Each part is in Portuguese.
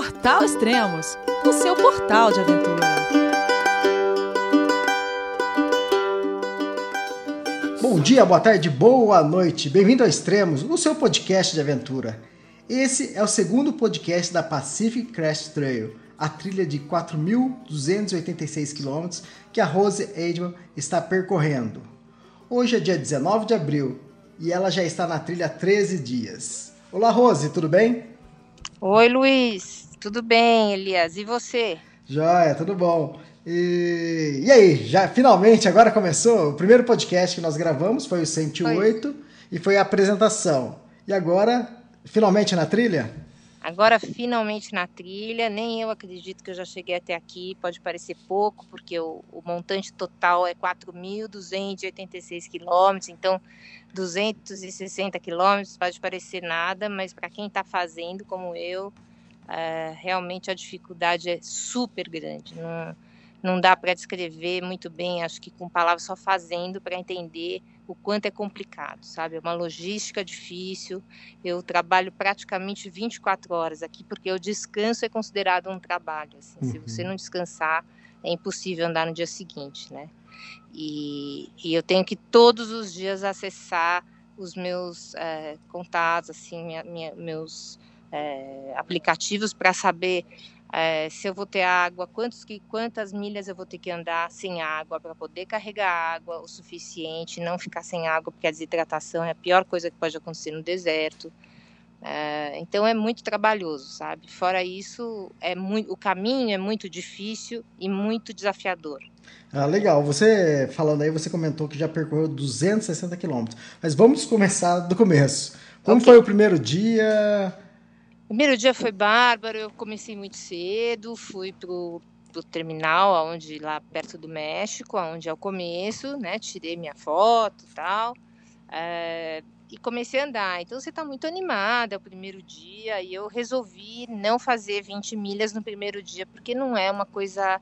Portal Extremos, o seu portal de aventura. Bom dia, boa tarde, boa noite. Bem-vindo ao Extremos, o seu podcast de aventura. Esse é o segundo podcast da Pacific Crest Trail, a trilha de 4.286 km que a Rose Edman está percorrendo. Hoje é dia 19 de abril e ela já está na trilha há 13 dias. Olá, Rose, tudo bem? Oi, Luiz. Tudo bem, Elias? E você? Joia, tudo bom. E, e aí, já finalmente agora começou? O primeiro podcast que nós gravamos foi o 108 foi. e foi a apresentação. E agora, finalmente na trilha? Agora, finalmente na trilha, nem eu acredito que eu já cheguei até aqui. Pode parecer pouco, porque o, o montante total é 4.286 quilômetros, então 260 quilômetros pode parecer nada, mas para quem está fazendo, como eu, é, realmente a dificuldade é super grande. Não, não dá para descrever muito bem, acho que com palavras só fazendo para entender o quanto é complicado, sabe? É uma logística difícil. Eu trabalho praticamente 24 horas aqui, porque o descanso é considerado um trabalho. Assim. Uhum. Se você não descansar, é impossível andar no dia seguinte, né? E, e eu tenho que todos os dias acessar os meus é, contatos, assim, minha, minha, meus é, aplicativos para saber é, se eu vou ter água, quantos, quantas milhas eu vou ter que andar sem água para poder carregar água o suficiente, não ficar sem água, porque a desidratação é a pior coisa que pode acontecer no deserto. É, então é muito trabalhoso, sabe? Fora isso, é muito, o caminho é muito difícil e muito desafiador. Ah, legal. Você falando aí, você comentou que já percorreu 260 quilômetros. Mas vamos começar do começo. Como okay. foi o primeiro dia? Primeiro dia foi bárbaro, eu comecei muito cedo, fui pro, pro terminal, onde lá perto do México, onde é o começo, né? Tirei minha foto e tal. É, e comecei a andar. Então você está muito animada, é o primeiro dia, e eu resolvi não fazer 20 milhas no primeiro dia, porque não é uma coisa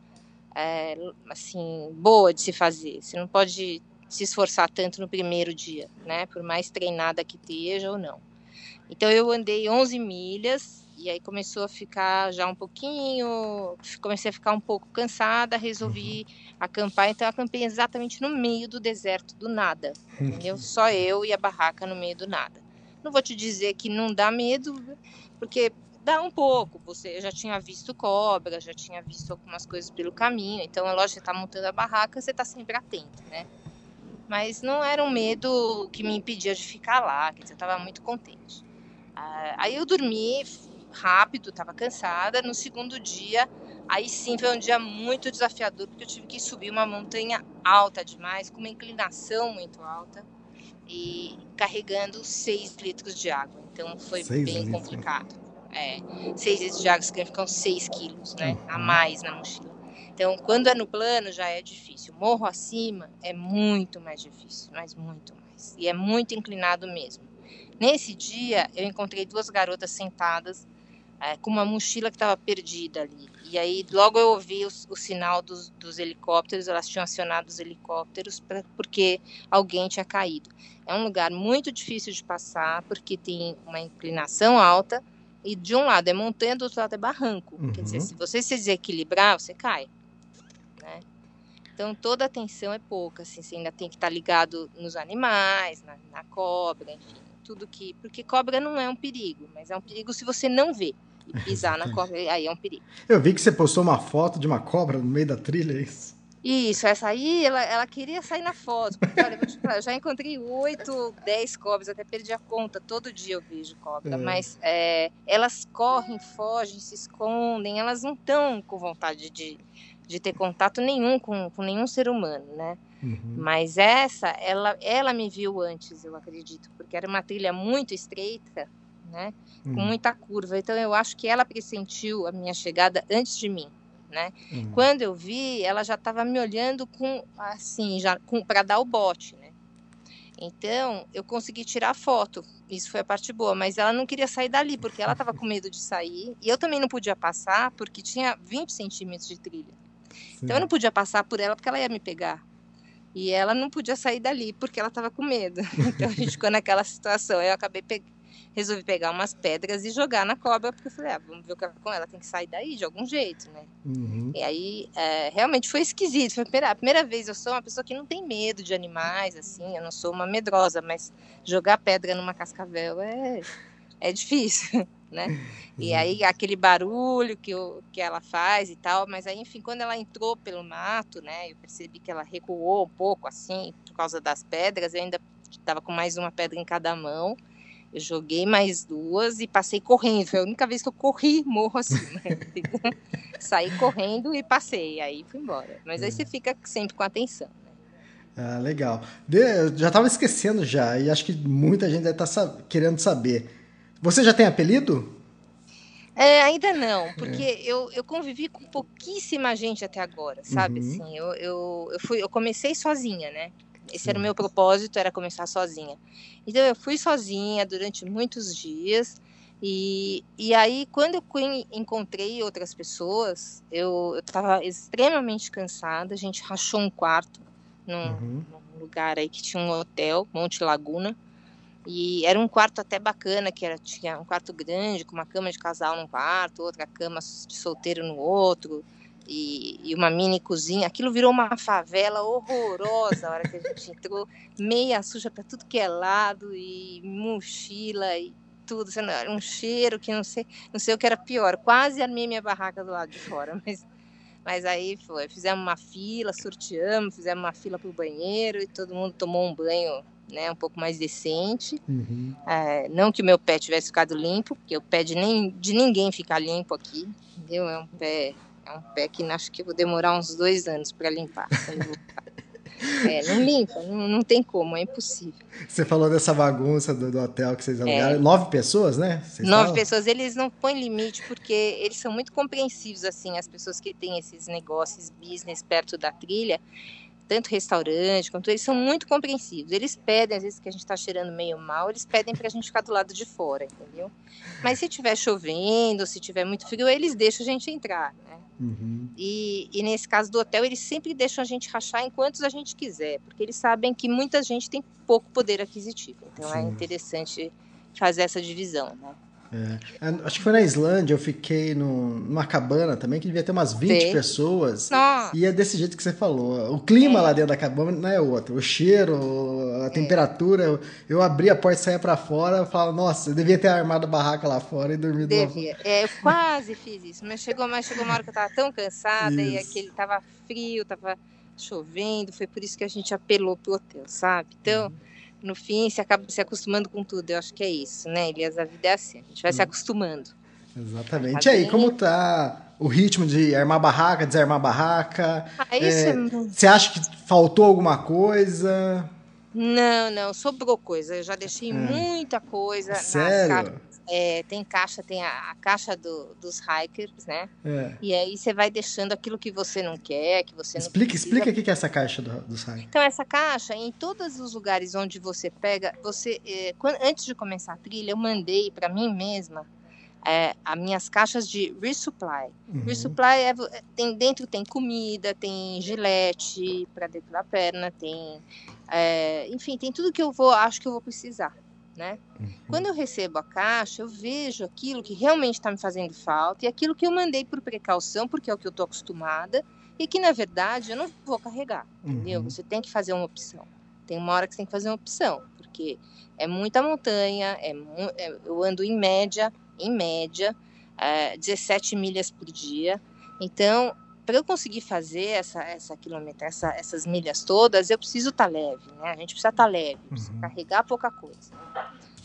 é, assim boa de se fazer. Você não pode se esforçar tanto no primeiro dia, né? Por mais treinada que esteja ou não. Então eu andei 11 milhas e aí começou a ficar já um pouquinho, comecei a ficar um pouco cansada, resolvi uhum. acampar, então eu acampei exatamente no meio do deserto do nada, entendeu? Só eu e a barraca no meio do nada. Não vou te dizer que não dá medo, porque dá um pouco. Você já tinha visto cobra, já tinha visto algumas coisas pelo caminho, então é lógico que você está montando a barraca, você está sempre atento, né? Mas não era um medo que me impedia de ficar lá, dizer, eu estava muito contente. Ah, aí eu dormi rápido, estava cansada. No segundo dia, aí sim foi um dia muito desafiador, porque eu tive que subir uma montanha alta demais, com uma inclinação muito alta, e carregando 6 litros de água. Então foi seis bem litros. complicado. É, 6 litros de água significam 6 quilos, né? Uhum. A mais na mochila. Então, quando é no plano, já é difícil. Morro acima é muito mais difícil, mas muito mais. E é muito inclinado mesmo. Nesse dia, eu encontrei duas garotas sentadas é, com uma mochila que estava perdida ali. E aí, logo eu ouvi o, o sinal dos, dos, helicópteros, elas tinham acionado os helicópteros pra, porque alguém tinha caído. É um lugar muito difícil de passar, porque tem uma inclinação alta, e de um lado é montanha, do outro lado é barranco. Uhum. Quer dizer, uhum. se você se desequilibrar, você cai. Né? Então, toda a atenção é pouca, assim, você ainda tem que estar ligado nos animais, na, na cobra, enfim tudo que. Porque cobra não é um perigo, mas é um perigo se você não vê. E pisar na cobra, aí é um perigo. Eu vi que você postou uma foto de uma cobra no meio da trilha, é isso? Isso, essa aí, ela, ela queria sair na foto. Porque, olha, falar, eu já encontrei oito, dez cobras, até perdi a conta. Todo dia eu vejo cobra. É. Mas é, elas correm, fogem, se escondem, elas não estão com vontade de, de ter contato nenhum com, com nenhum ser humano, né? Uhum. Mas essa, ela, ela me viu antes, eu acredito, porque era uma trilha muito estreita, né? Uhum. Com muita curva. Então eu acho que ela pressentiu a minha chegada antes de mim, né? Uhum. Quando eu vi, ela já estava me olhando com assim, já para dar o bote, né? Então, eu consegui tirar a foto. Isso foi a parte boa, mas ela não queria sair dali, porque ela estava com medo de sair. E eu também não podia passar, porque tinha 20 centímetros de trilha. Sim. Então, eu não podia passar por ela, porque ela ia me pegar. E ela não podia sair dali porque ela estava com medo. Então a gente ficou naquela situação. Eu acabei pe resolvi pegar umas pedras e jogar na cobra, porque eu falei, ah, vamos ver o que com ela, tem que sair daí de algum jeito, né? Uhum. E aí, é, realmente foi esquisito. Foi a primeira, a primeira vez, eu sou uma pessoa que não tem medo de animais, assim, eu não sou uma medrosa, mas jogar pedra numa cascavel é, é difícil. Né? E uhum. aí aquele barulho que, eu, que ela faz e tal, mas aí enfim, quando ela entrou pelo mato, né, eu percebi que ela recuou um pouco assim, por causa das pedras, eu ainda estava com mais uma pedra em cada mão, eu joguei mais duas e passei correndo. Foi a única vez que eu corri morro assim, né? Saí correndo e passei, aí fui embora. Mas aí você uhum. fica sempre com atenção. Né? Ah, legal. eu já estava esquecendo já, e acho que muita gente deve estar tá querendo saber. Você já tem apelido? É, ainda não, porque é. eu, eu convivi com pouquíssima gente até agora, sabe? Uhum. Assim, eu, eu, eu, fui, eu comecei sozinha, né? Esse Sim. era o meu propósito, era começar sozinha. Então eu fui sozinha durante muitos dias. E, e aí, quando eu encontrei outras pessoas, eu estava extremamente cansada. A gente rachou um quarto num, uhum. num, lugar aí que tinha um hotel, Monte Laguna. E era um quarto até bacana, que era, tinha um quarto grande, com uma cama de casal num quarto, outra cama de solteiro no outro e, e, uma mini cozinha. Aquilo virou uma favela horrorosa a hora que a gente entrou, meia suja para tudo que é lado e mochila e tudo, era um cheiro que não sei, não sei o que era pior. Quase armei minha barraca do lado de fora, mas mas aí foi, fizemos uma fila, sorteamos, fizemos uma fila para o banheiro e todo mundo tomou um banho né, um pouco mais decente. Uhum. É, não que o meu pé tivesse ficado limpo, porque o pé de, nem, de ninguém ficar limpo aqui, entendeu? É um pé é um pé que acho que vou demorar uns dois anos para limpar. É, não limpa, não, não, tem como, é impossível. Você falou dessa bagunça do, do hotel que vocês alugaram. É. Nove pessoas, né? Vocês Nove falam? pessoas, eles não põem limite porque eles são muito compreensivos, assim, as pessoas que têm esses negócios, business perto da trilha tanto restaurante quanto eles são muito compreensivos. Eles pedem, às vezes, que a gente está cheirando meio mal, eles pedem para a gente ficar do lado de fora, entendeu? Mas se tiver chovendo, se tiver muito frio, eles deixam a gente entrar, né? Uhum. E, e, nesse caso do hotel, eles sempre deixam a gente rachar enquanto a gente quiser, porque eles sabem que muita gente tem pouco poder aquisitivo. Então é Sim. é interessante fazer essa divisão, né? É. Acho que foi na Islândia, eu fiquei no, numa cabana também, que devia ter umas 20 Sim. pessoas. Nossa. E é desse jeito que você falou. O clima é. lá dentro da cabana não é outro. O cheiro, a é. temperatura. Eu, eu abri a porta e saía pra fora, eu falava, nossa, eu devia ter armado a barraca lá fora e dormido devia. lá fora. É, eu quase fiz isso, mas chegou, mas chegou uma hora que eu tava tão cansada isso. e aquele tava frio, tava chovendo, foi por isso que a gente apelou pro hotel, sabe? Então. Uhum no fim se acaba se acostumando com tudo. Eu acho que é isso, né, Elias? A vida é assim, a gente vai hum. se acostumando. Exatamente. E aí, como tá o ritmo de armar barraca, desarmar barraca? Ah, isso é... é você acha que faltou alguma coisa? Não, não, sobrou coisa. Eu já deixei é. muita coisa. Sério? É, tem caixa, tem a, a caixa do, dos hikers, né? É. E aí você vai deixando aquilo que você não quer, que você explica, Explica o que é essa caixa do, dos hikers. Então, essa caixa, em todos os lugares onde você pega, você é, quando, antes de começar a trilha, eu mandei para mim mesma é, as minhas caixas de resupply. Uhum. Resupply é, tem dentro tem comida, tem gilete para dentro da perna, tem, é, enfim, tem tudo que eu vou acho que eu vou precisar né? Uhum. Quando eu recebo a caixa, eu vejo aquilo que realmente está me fazendo falta e aquilo que eu mandei por precaução, porque é o que eu estou acostumada e que na verdade eu não vou carregar, uhum. entendeu? Você tem que fazer uma opção. Tem uma hora que você tem que fazer uma opção, porque é muita montanha, é, é eu ando em média, em média, é, 17 milhas por dia. Então, para eu conseguir fazer essa, essa quilômetro, essa, essas milhas todas, eu preciso estar tá leve, né? A gente precisa estar tá leve, precisa uhum. carregar pouca coisa.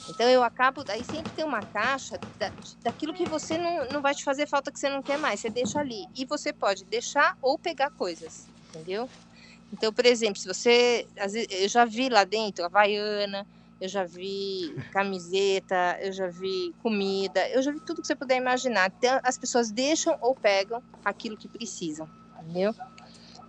Então eu acabo, aí sempre tem uma caixa da, daquilo que você não, não vai te fazer falta que você não quer mais, você deixa ali. E você pode deixar ou pegar coisas, entendeu? Então, por exemplo, se você. Eu já vi lá dentro Havaiana, eu já vi camiseta, eu já vi comida, eu já vi tudo que você puder imaginar. Então, as pessoas deixam ou pegam aquilo que precisam, entendeu?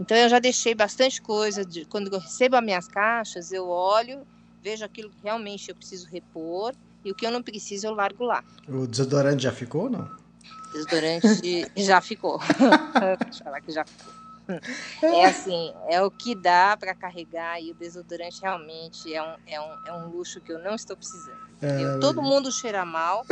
Então eu já deixei bastante coisa. De, quando eu recebo as minhas caixas, eu olho, vejo aquilo que realmente eu preciso repor e o que eu não preciso eu largo lá. O desodorante já ficou ou não? Desodorante já ficou. Deixa eu falar que já ficou. É assim, é o que dá para carregar e o desodorante realmente é um, é, um, é um luxo que eu não estou precisando. É, Todo mundo cheira mal.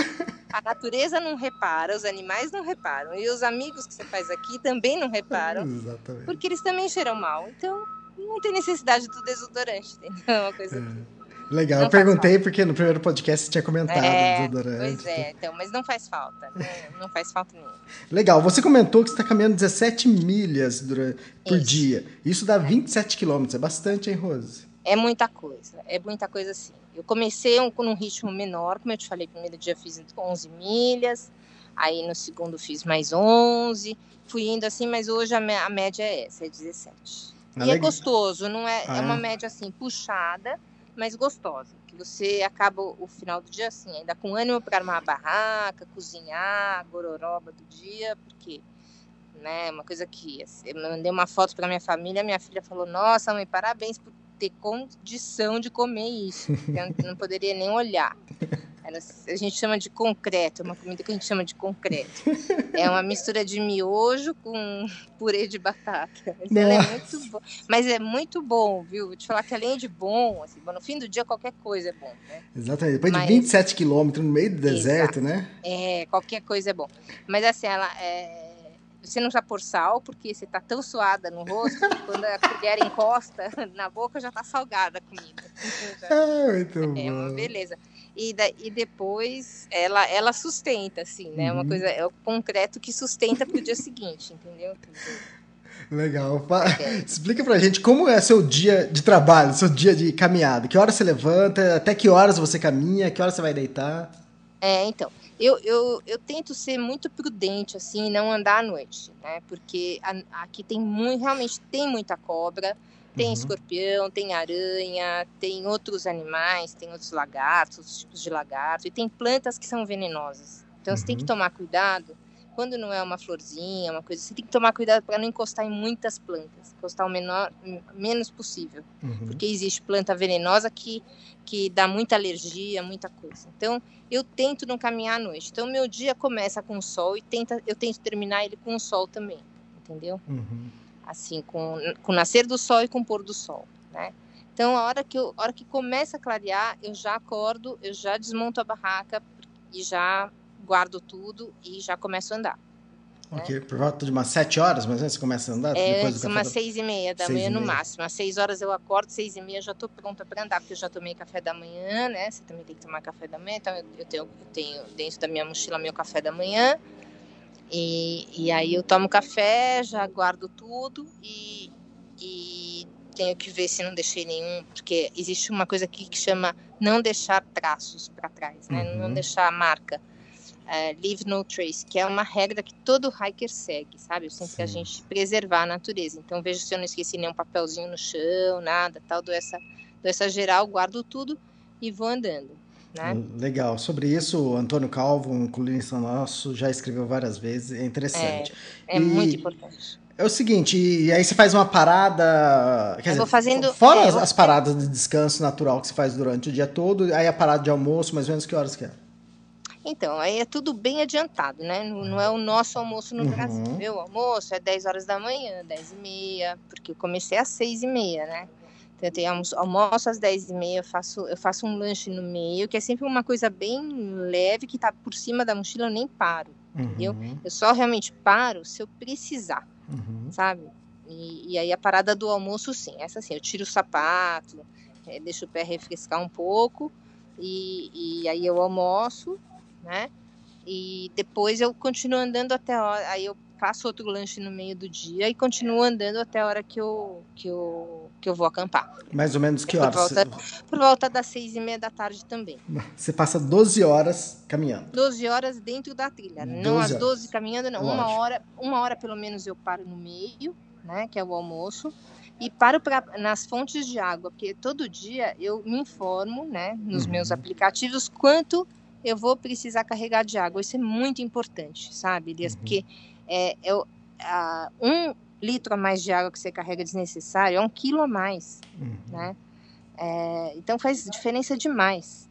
A natureza não repara, os animais não reparam. E os amigos que você faz aqui também não reparam. Exatamente. Porque eles também cheiram mal. Então, não tem necessidade do desodorante, entendeu? É uma coisa é. Legal, não eu perguntei porque no primeiro podcast você tinha comentado é, desodorante. Pois é, então, mas não faz falta, não, né? não faz falta nenhuma. Legal, você comentou que você está caminhando 17 milhas durante, por Isso. dia. Isso dá 27 quilômetros, é bastante, hein, Rose? É muita coisa, é muita coisa sim. Eu comecei um, com um ritmo menor, como eu te falei, primeiro dia fiz 11 milhas, aí no segundo fiz mais 11, fui indo assim, mas hoje a, a média é essa, é 17. Ah, e é gostoso, não é, ah, é uma é? média assim, puxada, mas gostosa. Que você acaba o final do dia assim, ainda com ânimo para armar a barraca, cozinhar, gororoba do dia, porque né, uma coisa que assim, eu mandei uma foto para minha família, minha filha falou: "Nossa, mãe, parabéns por ter condição de comer isso". Eu não poderia nem olhar. a gente chama de concreto, é uma comida que a gente chama de concreto. É uma mistura de miojo com purê de batata. Mas, é muito bom. Mas é muito bom, viu? Vou te falar que além de bom, assim, no fim do dia qualquer coisa é bom, né? Exatamente. Depois Mas... de 27 quilômetros no meio do deserto, Exato. né? É, qualquer coisa é bom. Mas assim, ela é você não já pôr sal, porque você tá tão suada no rosto que quando a colher encosta na boca já tá salgada a comida. é, muito é bom. uma beleza. E, da, e depois ela, ela sustenta, assim, né? Uhum. Uma coisa, é o concreto que sustenta pro dia seguinte, entendeu? Legal. É. Explica pra gente como é seu dia de trabalho, seu dia de caminhada. Que horas você levanta, até que horas você caminha, que horas você vai deitar? É, então eu, eu, eu tento ser muito prudente, assim, não andar à noite, né? Porque a, aqui tem muito, realmente tem muita cobra, tem uhum. escorpião, tem aranha, tem outros animais, tem outros lagartos, outros tipos de lagarto, e tem plantas que são venenosas. Então uhum. você tem que uhum. tomar cuidado quando não é uma florzinha, uma coisa, você tem que tomar cuidado para não encostar em muitas plantas, encostar o menor, menos possível, uhum. porque existe planta venenosa que que dá muita alergia, muita coisa. Então, eu tento não caminhar à noite. Então, meu dia começa com o sol e tenta, eu tento terminar ele com o sol também, entendeu? Uhum. Assim, com, com o nascer do sol e com o pôr do sol, né? Então, a hora que eu, a hora que começa a clarear, eu já acordo, eu já desmonto a barraca e já guardo tudo e já começo a andar. Ok, por volta de umas sete horas, mas você começa a andar? É, depois umas da... seis e meia da seis manhã no máximo. Às seis horas eu acordo, seis e meia já estou pronta para andar, porque eu já tomei café da manhã, né? Você também tem que tomar café da manhã, então eu tenho, eu tenho dentro da minha mochila meu café da manhã. E, e aí eu tomo café, já guardo tudo e, e tenho que ver se não deixei nenhum, porque existe uma coisa aqui que chama não deixar traços para trás, né? Uhum. Não deixar marca uh, Leave No Trace, que é uma regra que todo hiker segue, sabe? Sempre que a gente preservar a natureza. Então, vejo se eu não esqueci nenhum papelzinho no chão, nada, tal, dou essa, geral, guardo tudo e vou andando. Né? Legal. Sobre isso, o Antônio Calvo, um colunista nosso, já escreveu várias vezes. É interessante. É, é e... muito importante. É o seguinte, e aí você faz uma parada. Quer dizer, vou fazendo. Fora é, as, as, paradas de descanso natural que você faz durante o dia todo, aí a parada de almoço, mais ou menos que horas que é? Então, aí é tudo bem adiantado, né? Não, não é o nosso almoço no uhum. Brasil. Meu almoço é 10 horas da manhã, 10 e meia, porque eu comecei às 6 e meia, né? Então, eu tenho almoço, almoço às 10 e meia, eu faço, eu faço um lanche no meio, que é sempre uma coisa bem leve, que tá por cima da mochila, eu nem paro, uhum. entendeu? Eu só realmente paro se eu precisar, uhum. sabe? E, e, aí a parada do almoço, sim, essa sim, eu tiro o sapato, é, deixo o pé refrescar um pouco, e, e aí eu almoço, né? E depois eu continuo andando até a hora, aí eu faço outro lanche no meio do dia e continuo andando até a hora que eu, que eu, que eu vou acampar. Mais ou menos que horas? Por volta, por volta das seis e meia da tarde também. Você passa 12 horas caminhando? 12 horas dentro da trilha. Não as 12 caminhando, não. Uma hora, uma hora pelo menos eu paro no meio, né? Que é o almoço. E paro pra, nas fontes de água, porque todo dia eu me informo, né, nos uhum. meus aplicativos, quanto eu vou precisar carregar de água. Isso é muito importante, sabe, Elias? Uhum. Porque é, um litro a mais de água que você carrega desnecessário é um quilo a mais, uhum. né? É, então faz diferença demais.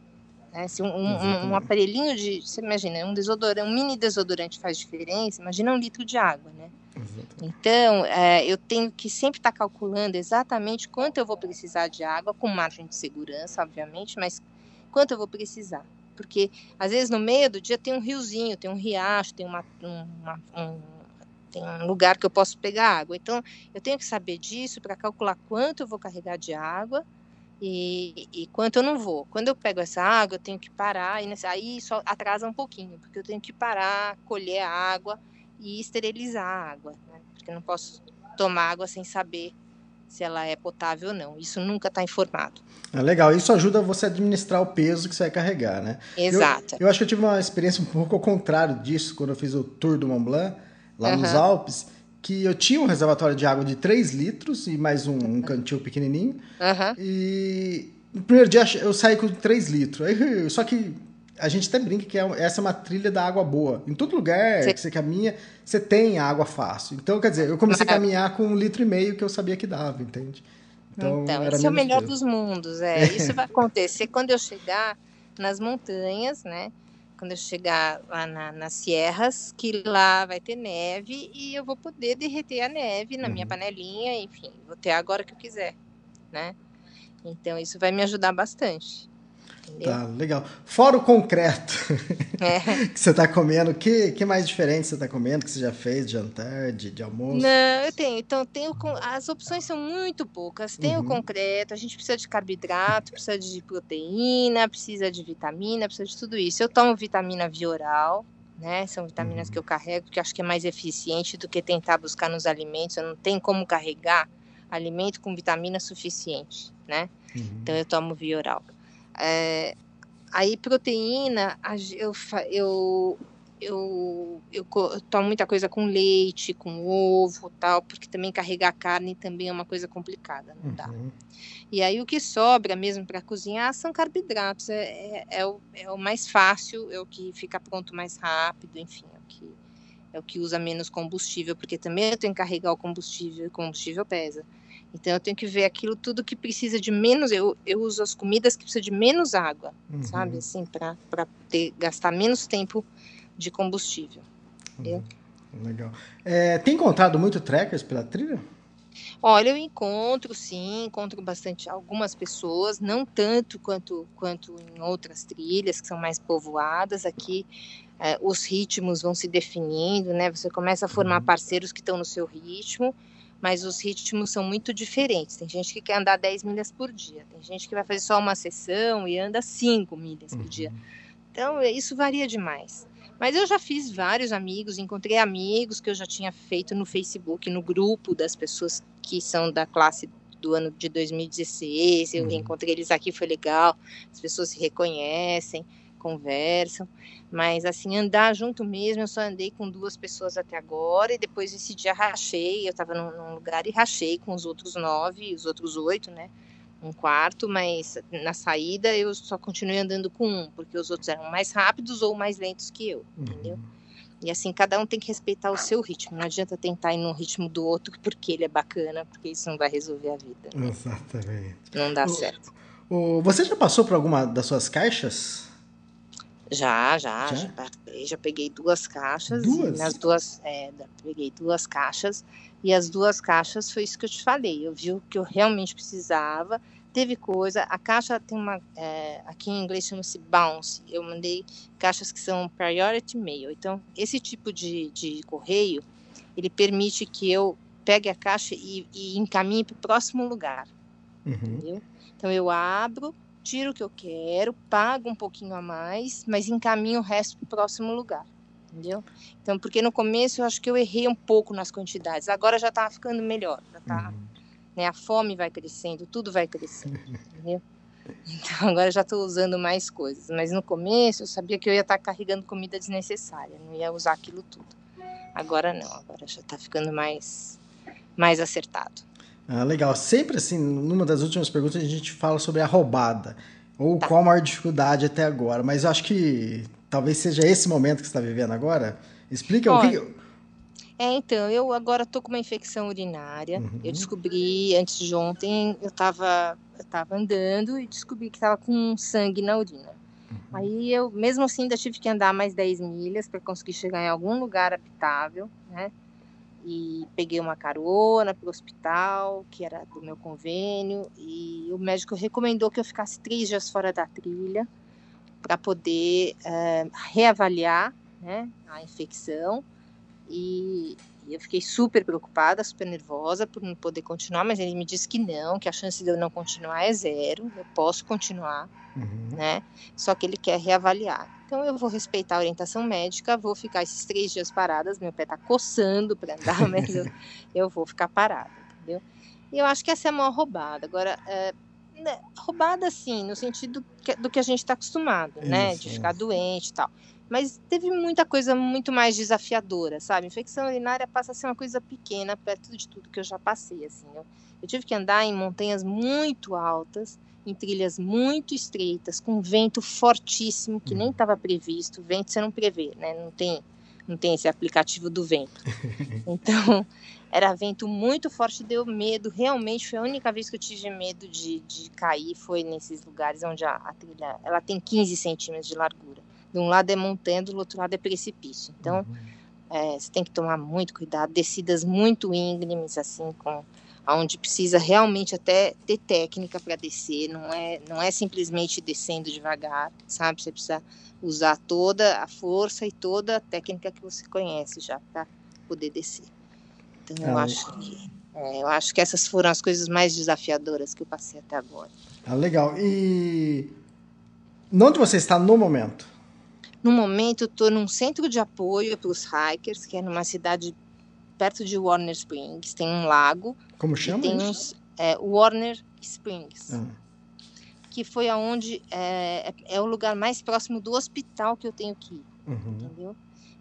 Né? Se um, um, um, aparelhinho de, você imagina, um desodorante, um mini desodorante faz diferença, imagina um litro de água, né? Exatamente. Então, é, eu tenho que sempre estar tá calculando exatamente quanto eu vou precisar de água, com margem de segurança, obviamente, mas quanto eu vou precisar. Porque às vezes no meio do dia tem um riozinho, tem um riacho, tem uma, uma um, tem um lugar que eu posso pegar água. Então, eu tenho que saber disso para calcular quanto eu vou carregar de água e, e, quanto eu não vou. Quando eu pego essa água, eu tenho que parar, e aí só atrasa um pouquinho, porque eu tenho que parar, colher a água e esterilizar a água, né? porque eu não posso tomar água sem saber se ela é potável ou não. Isso nunca está informado. É legal. Isso ajuda você a administrar o peso que você vai carregar, né? Exato. Eu, eu acho que eu tive uma experiência um pouco ao contrário disso quando eu fiz o Tour do Mont Blanc lá uhum. nos Alpes, que eu tinha um reservatório de água de 3 litros e mais um, um cantil pequenininho. Uhum. E no primeiro dia eu saí com 3 litros. Aí, só que a gente até brinca que é essa é uma trilha da água boa. Em todo lugar Sim. que você caminha, você tem água fácil. Então, quer dizer, eu comecei a caminhar com um litro e meio que eu sabia que dava, entende? Então, então esse é o melhor dos mundos. É. Isso vai acontecer quando eu chegar nas montanhas, né? quando eu chegar lá na, nas Sierras, que lá vai ter neve e eu vou poder derreter a neve na uhum. minha panelinha, enfim, vou ter agora que eu quiser, né? Então isso vai me ajudar bastante. Entendeu? Tá, legal. Fora o concreto é. que você está comendo, o que, que mais diferente você está comendo, que você já fez de jantar, de, de almoço? Não, eu tenho. Então, tenho, as opções são muito poucas. Tem uhum. o concreto, a gente precisa de carboidrato, precisa de proteína, precisa de vitamina, precisa de tudo isso. Eu tomo vitamina via oral, né? São vitaminas uhum. que eu carrego, porque acho que é mais eficiente do que tentar buscar nos alimentos. Eu não tenho como carregar alimento com vitamina suficiente, né? Uhum. Então eu tomo via oral. É, aí proteína, eu, eu, eu, eu, tomo muita coisa com leite, com ovo tal, porque também carregar carne também é uma coisa complicada, não dá. Uhum. E aí o que sobra mesmo para cozinhar são carboidratos, é, é, é, o, é o mais fácil, é o que fica pronto mais rápido, enfim, é o que, é o que usa menos combustível, porque também eu tenho que carregar o combustível, e combustível pesa. Então eu tenho que ver aquilo tudo que precisa de menos. Eu, eu uso as comidas que precisam de menos água, uhum. sabe? Assim, para gastar menos tempo de combustível. Uhum. Legal. É, tem encontrado muito trekkers pela trilha? Olha, eu encontro, sim, encontro bastante algumas pessoas, não tanto quanto, quanto em outras trilhas que são mais povoadas. Aqui é, os ritmos vão se definindo, né? Você começa a formar uhum. parceiros que estão no seu ritmo mas os ritmos são muito diferentes. Tem gente que quer andar 10 milhas por dia, tem gente que vai fazer só uma sessão e anda 5 milhas por dia. Uhum. Então, é, isso varia demais. Mas eu já fiz vários amigos, encontrei amigos que eu já tinha feito no Facebook, no grupo das pessoas que são da classe do ano de 2016. Eu uhum. encontrei eles aqui, foi legal. As pessoas se reconhecem conversam, mas assim, andar junto mesmo, eu só andei com duas pessoas até agora, e depois esse dia rachei, eu estava num, num, lugar e rachei com os outros nove, os outros oito, né, um quarto, mas na saída eu só continuei andando com um, porque os outros eram mais rápidos ou mais lentos que eu, uhum. entendeu? E assim, cada um tem que respeitar o seu ritmo. Não adianta tentar ir no ritmo do outro porque ele é bacana, porque isso não vai resolver a vida. Né? Exatamente. Não dá o, certo. O, você já passou por alguma das suas caixas? Já, já, já, já, já peguei duas caixas. Duas? nas duas, é, peguei duas caixas e as duas caixas foi isso que eu te falei. Eu vi o que eu realmente precisava. Teve coisa, a caixa tem uma, é, aqui em inglês chama-se bounce. Eu mandei caixas que são priority mail. Então, esse tipo de, de correio, ele permite que eu pegue a caixa e, e encaminhe para o próximo lugar. Uhum. Entendeu? Então, eu abro, tiro o que eu quero, pago um pouquinho a mais, mas encaminho o resto para o próximo lugar. Entendeu? Então, porque no começo eu acho que eu errei um pouco nas quantidades, agora já está ficando melhor. Já tá, uhum. né, a fome vai crescendo, tudo vai crescendo. entendeu? Então, agora já estou usando mais coisas. Mas no começo eu sabia que eu ia estar tá carregando comida desnecessária, não ia usar aquilo tudo. Agora não, agora já está ficando mais, mais acertado. Ah, legal. Sempre assim, numa das últimas perguntas a gente fala sobre a roubada. Ou tá. qual a maior dificuldade até agora. Mas eu acho que talvez seja esse momento que você está vivendo agora. Explica Olha, o que. É, então, eu agora tô com uma infecção urinária. Uhum. Eu descobri antes de ontem, eu estava eu tava andando e descobri que estava com sangue na urina. Uhum. Aí eu, mesmo assim, ainda tive que andar mais 10 milhas para conseguir chegar em algum lugar habitável, né? E peguei uma carona para o hospital, que era do meu convênio, e o médico recomendou que eu ficasse três dias fora da trilha, para poder é, reavaliar né, a infecção. E, eu fiquei super preocupada, super nervosa por não poder continuar, mas ele me disse que não, que a chance de eu não continuar é zero, eu posso continuar, uhum. né? Só que ele quer reavaliar. Então eu vou respeitar a orientação médica, vou ficar esses três dias paradas, meu pé tá coçando para andar, mas eu, eu, vou ficar parada, entendeu? E eu acho que essa é a maior roubada. Agora, é, roubada assim, no sentido que, do que a gente está acostumado, né? Isso, né? De ficar doente e tal. Mas teve muita coisa muito mais desafiadora, sabe? Infecção urinária passa a ser uma coisa pequena perto de tudo que eu já passei, assim. Eu, eu tive que andar em montanhas muito altas, em trilhas muito estreitas, com vento fortíssimo que nem estava previsto. Vento você não prevê, né? Não tem, não tem esse aplicativo do vento. Então, era vento muito forte, deu medo. Realmente foi a única vez que eu tive medo de, de cair, foi nesses lugares onde a, a trilha ela tem 15 centímetros de largura de um lado é montanha, do outro lado é precipício. Então, uhum. é, você tem que tomar muito cuidado, descidas muito íngremes, assim, com onde precisa realmente até ter técnica para descer, não é, não é simplesmente descendo devagar, sabe? Você precisa usar toda a força e toda a técnica que você conhece já para poder descer. Então, eu, ah, acho que, é, eu acho que essas foram as coisas mais desafiadoras que eu passei até agora. Ah, legal. E onde você está no momento? No momento, estou num centro de apoio para os hikers, que é numa cidade perto de Warner Springs. Tem um lago. Como chama? Tem uns, é, Warner Springs. Ah. Que foi aonde é, é, é, o lugar mais próximo do hospital que eu tenho que ir. Uhum. Entendeu?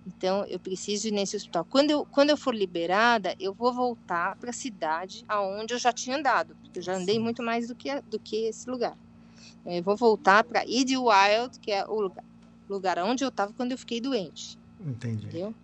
Então, eu preciso ir nesse hospital. Quando eu, quando eu for liberada, eu vou voltar para a cidade aonde eu já tinha andado, porque eu já andei muito mais do que, do que esse lugar. Eu vou voltar para Idlewild, que é o lugar, lugar onde eu estava quando eu fiquei doente. Entendi. Entendeu?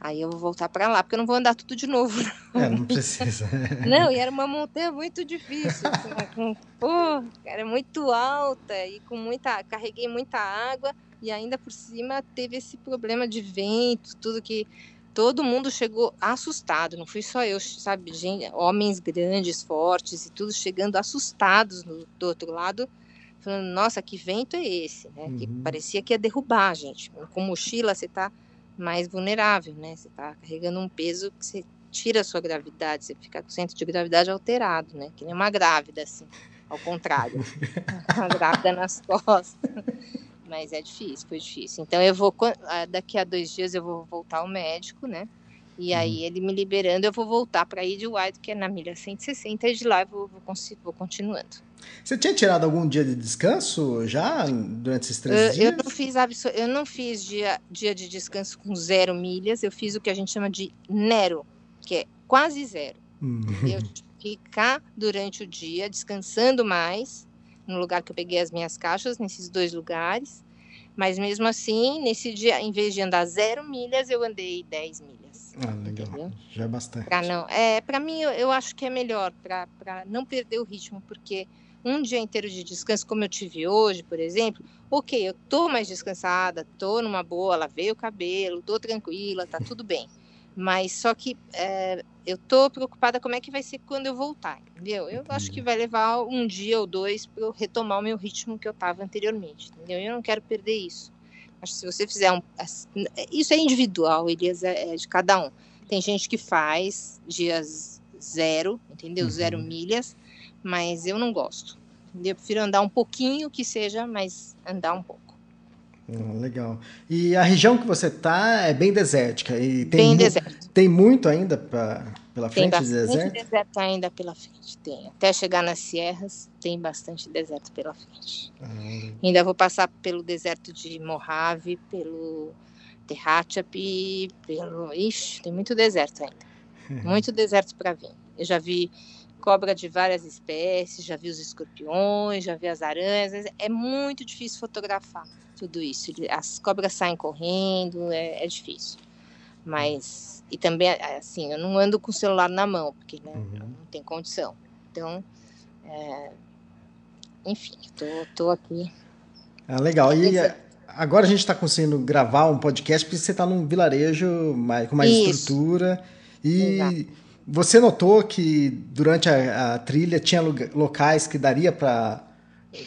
Aí eu vou voltar para lá, porque eu não vou andar tudo de novo. Não. É, não precisa. não, e era uma montanha muito difícil. Assim, com, pô, era muito alta e com muita. Carreguei muita água e ainda por cima teve esse problema de vento, tudo que. Todo mundo chegou assustado, não fui só eu, sabe? Gente, homens grandes, fortes e tudo chegando assustados no, do outro lado falando, nossa, que vento é esse, né? Uhum. Que parecia que ia derrubar a gente. Com mochila você está mais vulnerável, né? Você está carregando um peso que você tira a sua gravidade, você fica com o centro de gravidade alterado, né? Que nem uma grávida, assim, ao contrário. uma grávida nas costas. Mas é difícil, foi difícil. Então eu vou, ah, daqui a dois dias eu vou voltar ao médico, né? E aí, uhum. ele me liberando, eu vou voltar para ir de White, que é na milha 160, e de lá eu vou, vou, vou continuando. Você tinha tirado algum dia de descanso já durante esses três dias? Eu não fiz, eu não fiz dia, dia de descanso com zero milhas, eu fiz o que a gente chama de Nero, que é quase zero. Hum. Eu ficar durante o dia descansando mais, no lugar que eu peguei as minhas caixas, nesses dois lugares. Mas mesmo assim, nesse dia, em vez de andar zero milhas, eu andei 10 milhas. Ah, legal. Entendeu? Já é bastante. Pra não, é, para mim, eu, eu, acho que é melhor, para não perder o ritmo, porque um dia inteiro de descanso, como eu tive hoje, por exemplo, ok, eu tô mais descansada, tô numa boa, lavei o cabelo, tô tranquila, tá tudo bem. Mas só que é, eu tô preocupada como é que vai ser quando eu voltar, entendeu? Eu acho que vai levar um dia ou dois para eu retomar o meu ritmo que eu tava anteriormente, entendeu? Eu não quero perder isso. Acho que se você fizer um. Isso é individual, Elias, é, é de cada um. Tem gente que faz dias zero, entendeu? Uhum. Zero milhas, mas eu não gosto. Eu prefiro andar um pouquinho que seja, mas andar um pouco. Ah, legal. E a região que você está é bem desértica. E tem bem deserto. Tem muito ainda pra, pela frente tem de deserto? Tem deserto ainda pela frente, tem. Até chegar nas Sierras, tem bastante deserto pela frente. Ah. Ainda vou passar pelo deserto de Mojave, pelo Tehachapi, pelo... Ixi, tem muito deserto ainda. Muito deserto para vir. Eu já vi cobra de várias espécies, já vi os escorpiões, já vi as aranhas. É muito difícil fotografar tudo isso. As cobras saem correndo, é, é difícil. Mas, e também, assim, eu não ando com o celular na mão, porque né, uhum. não tem condição. Então, é, enfim, tô, tô aqui. Ah, legal. E agora a gente está conseguindo gravar um podcast porque você está num vilarejo mais, com mais Isso. estrutura. E Exato. Você notou que durante a, a, trilha tinha locais que daria para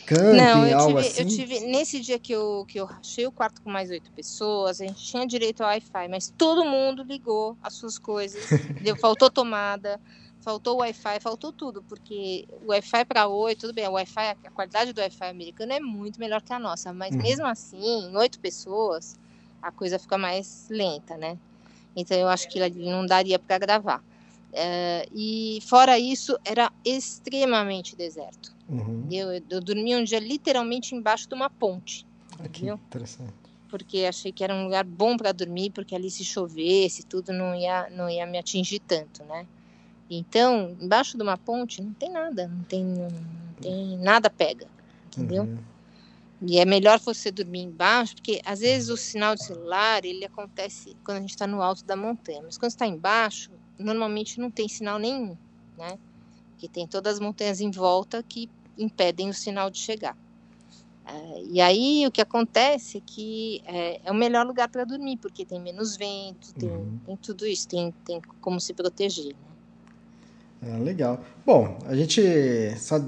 camping, Não, eu algo tive, assim? eu tive. Nesse dia que eu, que eu rachei o quarto com mais oito pessoas, a gente tinha direito ao Wi-Fi, mas todo mundo ligou as suas coisas. entendeu? faltou tomada, faltou Wi-Fi, faltou tudo, porque o Wi-Fi para oito, tudo bem, o Wi-Fi, a qualidade do Wi-Fi americano é muito melhor que a nossa, mas Uhum. mesmo assim, oito pessoas, a coisa fica mais lenta, né? Então eu acho que não daria para gravar. É, e fora isso, era extremamente deserto. Uhum. Eu, eu dormi um dia literalmente embaixo de uma ponte, Aqui, Entendeu? interessante. porque achei que era um lugar bom para dormir, porque ali se chovesse, tudo não ia, não ia me atingir tanto, né? Então, embaixo de uma ponte não tem nada, não tem, não tem nada pega, entendeu? Uhum. E é melhor você dormir embaixo, porque às vezes o sinal de celular ele acontece quando a gente está no alto da montanha, mas quando está embaixo, normalmente não tem sinal nenhum, né? Que tem todas as montanhas em volta que impedem o sinal de chegar. É, e aí o que acontece é que é, é o melhor lugar para dormir, porque tem menos vento, tem, Uhum. tem tudo isso, tem, tem como se proteger. Né? Ah, legal. Bom, a gente só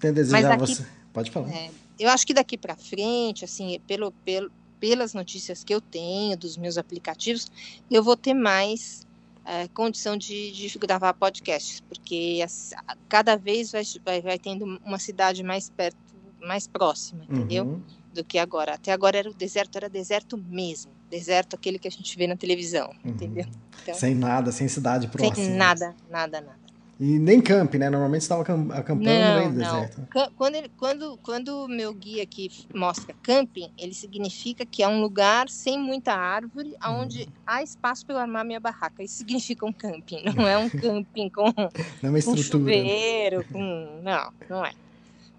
tem a desejar daqui- você. Pode falar. É, eu acho que daqui para frente, assim, pelo, pelo, pelas notícias que eu tenho dos meus aplicativos, eu vou ter mais é, condição de, de gravar podcasts, porque as- cada vez vai, vai, vai tendo uma cidade mais perto, mais próxima, entendeu? Uhum. Do que agora. Até agora era o deserto, era deserto mesmo, deserto aquele que a gente vê na televisão, Uhum. entendeu? Então, Sem nada, sem cidade próxima. sem nada, nada, nada. E nem camp, né? Normalmente você estava acam- acampando no meio do deserto. Quando, ele, quando, quando o meu guia aqui mostra camping, ele significa que é um lugar sem muita árvore, onde há espaço para eu armar minha barraca. Isso significa um camping, não é um camping com, Não é uma com chuveiro, com... Não, não é.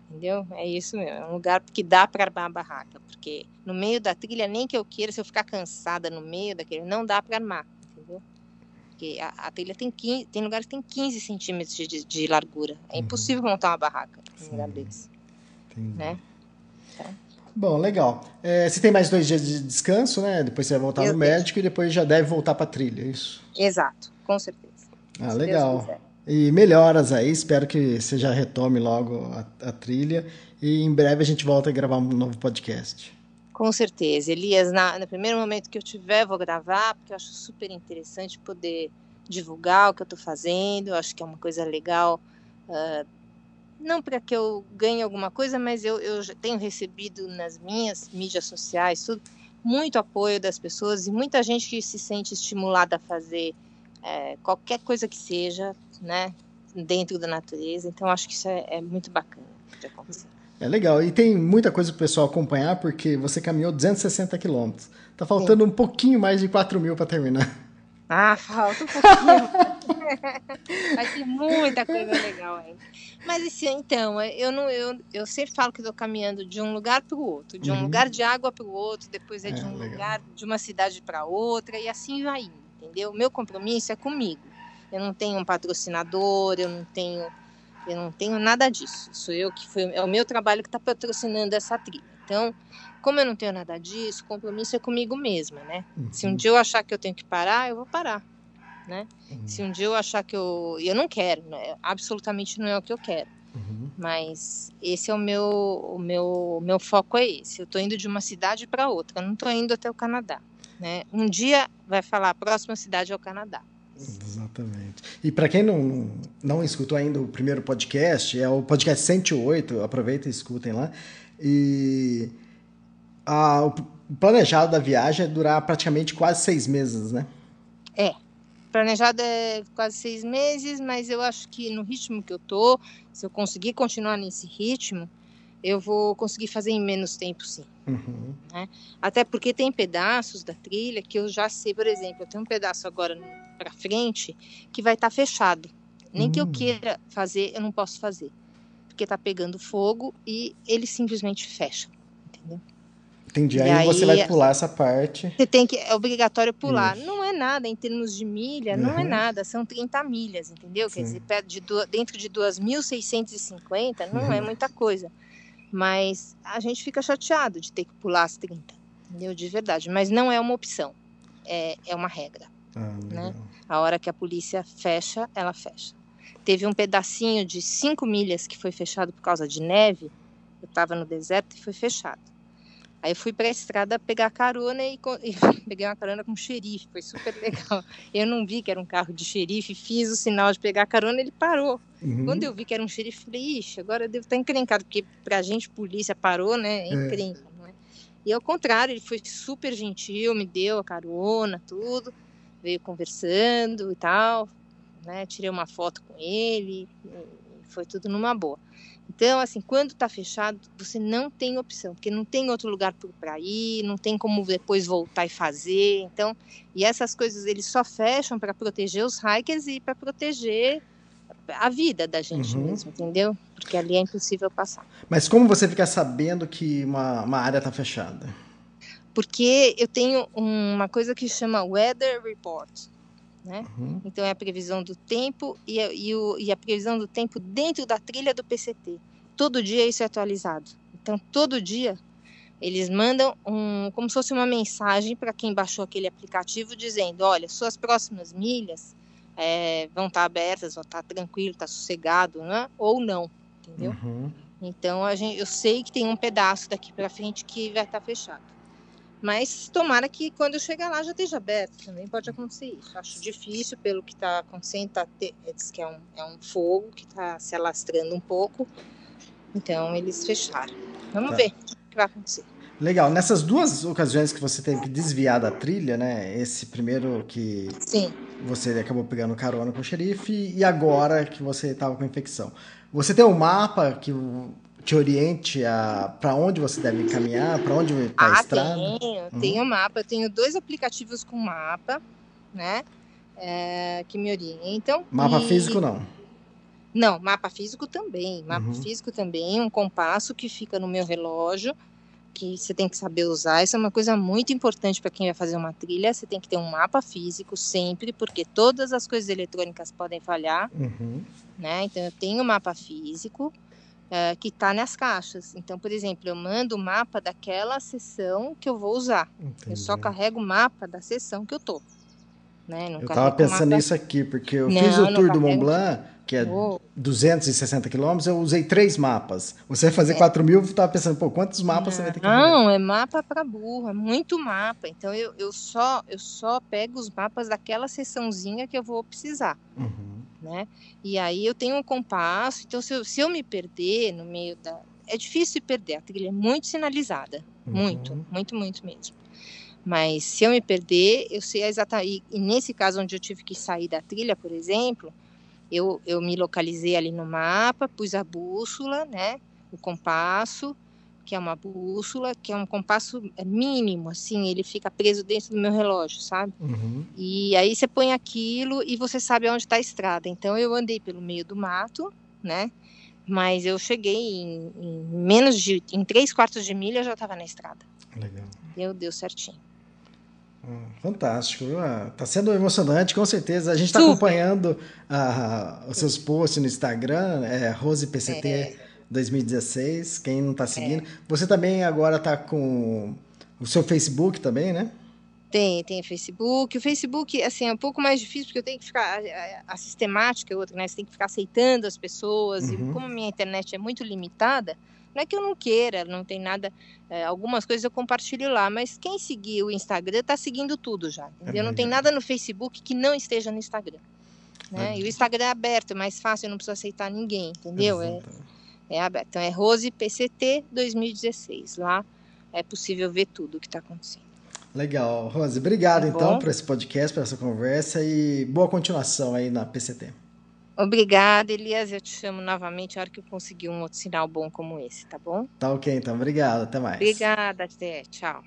Entendeu? É isso mesmo. É um lugar que dá para armar a barraca. Porque no meio da trilha, nem que eu queira, se eu ficar cansada no meio daquele, não dá para armar. Porque a, a trilha tem 15, tem lugares que tem 15 centímetros de, de, largura. É Uhum. impossível montar uma barraca Sim. num lugar desse. Entendi. Né? Bom, legal. É, você tem mais dois dias de descanso, né? Depois você vai voltar Eu no tenho. médico e depois já deve voltar para trilha, é isso? Exato, com certeza. Ah, se legal. E melhoras aí, espero que você já retome logo a, a trilha e em breve a gente volta a gravar um novo podcast. Com certeza. Elias, na, no primeiro momento que eu tiver, vou gravar, porque eu acho super interessante poder divulgar o que eu estou fazendo. Eu acho que é uma coisa legal. ah, não para que eu ganhe alguma coisa, mas eu, eu já tenho recebido nas minhas mídias sociais tudo, muito apoio das pessoas e muita gente que se sente estimulada a fazer eh, qualquer coisa que seja, né, dentro da natureza. Então, acho que isso é, é muito bacana de acontecer. É legal. E tem muita coisa pro pessoal acompanhar, porque você caminhou 260 quilômetros. Tá faltando um pouquinho mais de 4 mil para terminar. Ah, falta um pouquinho. Vai ter muita coisa legal ainda. Mas assim, então, eu não, eu, eu sempre falo que estou caminhando de um lugar para o outro, de um Uhum. lugar de água para o outro, depois é, É, de um legal. lugar de uma cidade para outra e assim vai entendeu? O meu compromisso é comigo. Eu não tenho um patrocinador, eu não tenho, eu não tenho nada disso. Sou eu que foi, é o meu trabalho que está patrocinando essa trilha. Então, como eu não tenho nada disso, o compromisso é comigo mesma, né? Se um dia eu achar que eu tenho que parar, eu vou parar. Né? Se um dia eu achar que eu. e Eu não quero, né? absolutamente não é o que eu quero. Uhum. Mas esse é o meu. O meu, o meu foco é esse. Eu estou indo de uma cidade para outra, eu não estou indo até o Canadá. Né? Um dia vai falar, a próxima cidade é o Canadá. Exatamente. E para quem não, não, escutou ainda o primeiro podcast, é o podcast 108, aproveita e escutem lá. E a- o planejado da viagem é durar praticamente quase seis meses, né? Planejado é quase seis meses, mas eu acho que no ritmo que eu tô, se eu conseguir continuar nesse ritmo, eu vou conseguir fazer em menos tempo, sim. Uhum. Até porque tem pedaços da trilha que eu já sei, por exemplo, eu tenho um pedaço agora para frente que vai estar fechado. Nem que eu Hum. queira fazer, eu não posso fazer. Porque tá pegando fogo e ele simplesmente fecha. Entendeu? Entendi. E Aí, você aí- vai pular essa parte. Você tem que, é obrigatório pular. Isso. Não é nada em termos de milha, não é Uhum. nada, são 30 milhas, entendeu? Sim. Quer dizer, perto de dentro de 2.650 não é Uhum. muita coisa. Mas a gente fica chateado de ter que pular as 30, entendeu? De verdade. Mas não é uma opção, é, é uma regra. Ah, legal. A hora que a polícia fecha, ela fecha. Teve um pedacinho de 5 milhas que foi fechado por causa de neve, Eu estava no deserto e foi fechado. Aí eu fui para a estrada pegar carona e, e, peguei uma carona com um xerife, foi super legal. Eu não vi que era um carro de xerife, fiz o sinal de pegar carona, ele parou. Uhum. Quando eu vi que era um xerife, falei, ixi, agora eu devo estar encrencado, porque pra gente polícia parou, né? É encrenca, é. não é? E ao contrário, ele foi super gentil, me deu a carona, tudo, veio conversando e tal, né? Tirei uma foto com ele, foi tudo numa boa. Então, assim, quando está fechado, você não tem opção, porque não tem outro lugar para ir, não tem como depois voltar e fazer. Então, e essas coisas eles só fecham para proteger os hikers e para proteger a vida da gente uhum. mesmo, entendeu? Porque ali é impossível passar. Mas como você fica sabendo que uma, uma área está fechada? Porque eu tenho uma coisa que chama Weather Report. Né? Uhum. Então é a previsão do tempo e a, e, o, e a previsão do tempo dentro da trilha do PCT. Todo dia isso é atualizado. Então todo dia eles mandam um, como se fosse uma mensagem para quem baixou aquele aplicativo dizendo, olha, suas próximas milhas é, vão estar tá abertas, vão estar tá tranquilo, tá sossegado, né? Ou não, entendeu? Uhum. Então a gente, eu sei que tem um pedaço daqui para frente que vai estar tá fechado. Mas tomara que quando eu chegar lá já esteja aberto, também pode acontecer isso. Acho difícil pelo que está acontecendo, tá te... diz que é um, é um fogo que está se alastrando um pouco. Então eles fecharam. Vamos tá. ver o que vai acontecer. Legal. Nessas duas ocasiões que você teve que desviar da trilha, né? Esse primeiro que Sim. você acabou pegando carona com o xerife e agora que você estava com infecção. Você tem um mapa que te oriente a para onde você deve caminhar, para onde está ah, a estrada? Tenho, uhum. tenho mapa. Eu tenho dois aplicativos com mapa, né? É, que me orientam. Mapa e... físico não? Não, mapa físico também. Mapa uhum. físico também, um compasso que fica no meu relógio, que você tem que saber usar. Isso é uma coisa muito importante para quem vai fazer uma trilha. Você tem que ter um mapa físico sempre, porque todas as coisas eletrônicas podem falhar. Uhum. Né? Então, eu tenho mapa físico uh, que está nas caixas. Então, por exemplo, eu mando o mapa daquela sessão que eu vou usar. Entendi. Eu só carrego o mapa da sessão que eu tô. Né? Eu estava pensando mapa... nisso aqui, porque eu não, fiz o tour do Mont Blanc, que é oh. 260 quilômetros, eu usei três mapas. Você vai fazer é. 4 mil, eu estava pensando, pô, quantos mapas não, você vai ter que Não, é mapa para burro, é muito mapa. Então eu, eu, só, eu só pego os mapas daquela sessãozinha que eu vou precisar. Uhum né? E aí eu tenho um compasso, então se eu, se eu me perder no meio da. É difícil se perder, a trilha é muito sinalizada. Uhum. Muito, muito, muito mesmo. Mas se eu me perder, eu sei exatamente. E nesse caso onde eu tive que sair da trilha, por exemplo, eu, eu me localizei ali no mapa, pus a bússola, né? O compasso, que é uma bússola, que é um compasso mínimo, assim, ele fica preso dentro do meu relógio, sabe? Uhum. E aí você põe aquilo e você sabe onde está a estrada. Então eu andei pelo meio do mato, né? Mas eu cheguei em, em menos de, em três quartos de milha eu já estava na estrada. Legal. Deu, deu certinho. Ah, fantástico, está sendo emocionante, com certeza. A gente está acompanhando uh, os seus posts no Instagram, é, RosePCT. É 2016, quem não está seguindo. É. Você também agora está com o seu Facebook também, né? Tem, tem Facebook. O Facebook, assim, é um pouco mais difícil, porque eu tenho que ficar. A, a sistemática é outra, né? Você tem que ficar aceitando as pessoas. Uhum. E como a minha internet é muito limitada, não é que eu não queira, não tem nada. É, algumas coisas eu compartilho lá, mas quem seguir o Instagram está seguindo tudo já, entendeu? É não tem nada no Facebook que não esteja no Instagram. Né? É. E o Instagram é aberto, é mais fácil, eu não preciso aceitar ninguém, entendeu? É, é aberto. Então é Rose PCT 2016. Lá é possível ver tudo o que está acontecendo. Legal, Rose. Obrigado tá então por esse podcast, por essa conversa e boa continuação aí na PCT. Obrigada, Elias. Eu te chamo novamente a hora que eu conseguir um outro sinal bom como esse, tá bom? Tá ok, então. Obrigado. Até mais. Obrigada, até. Tchau.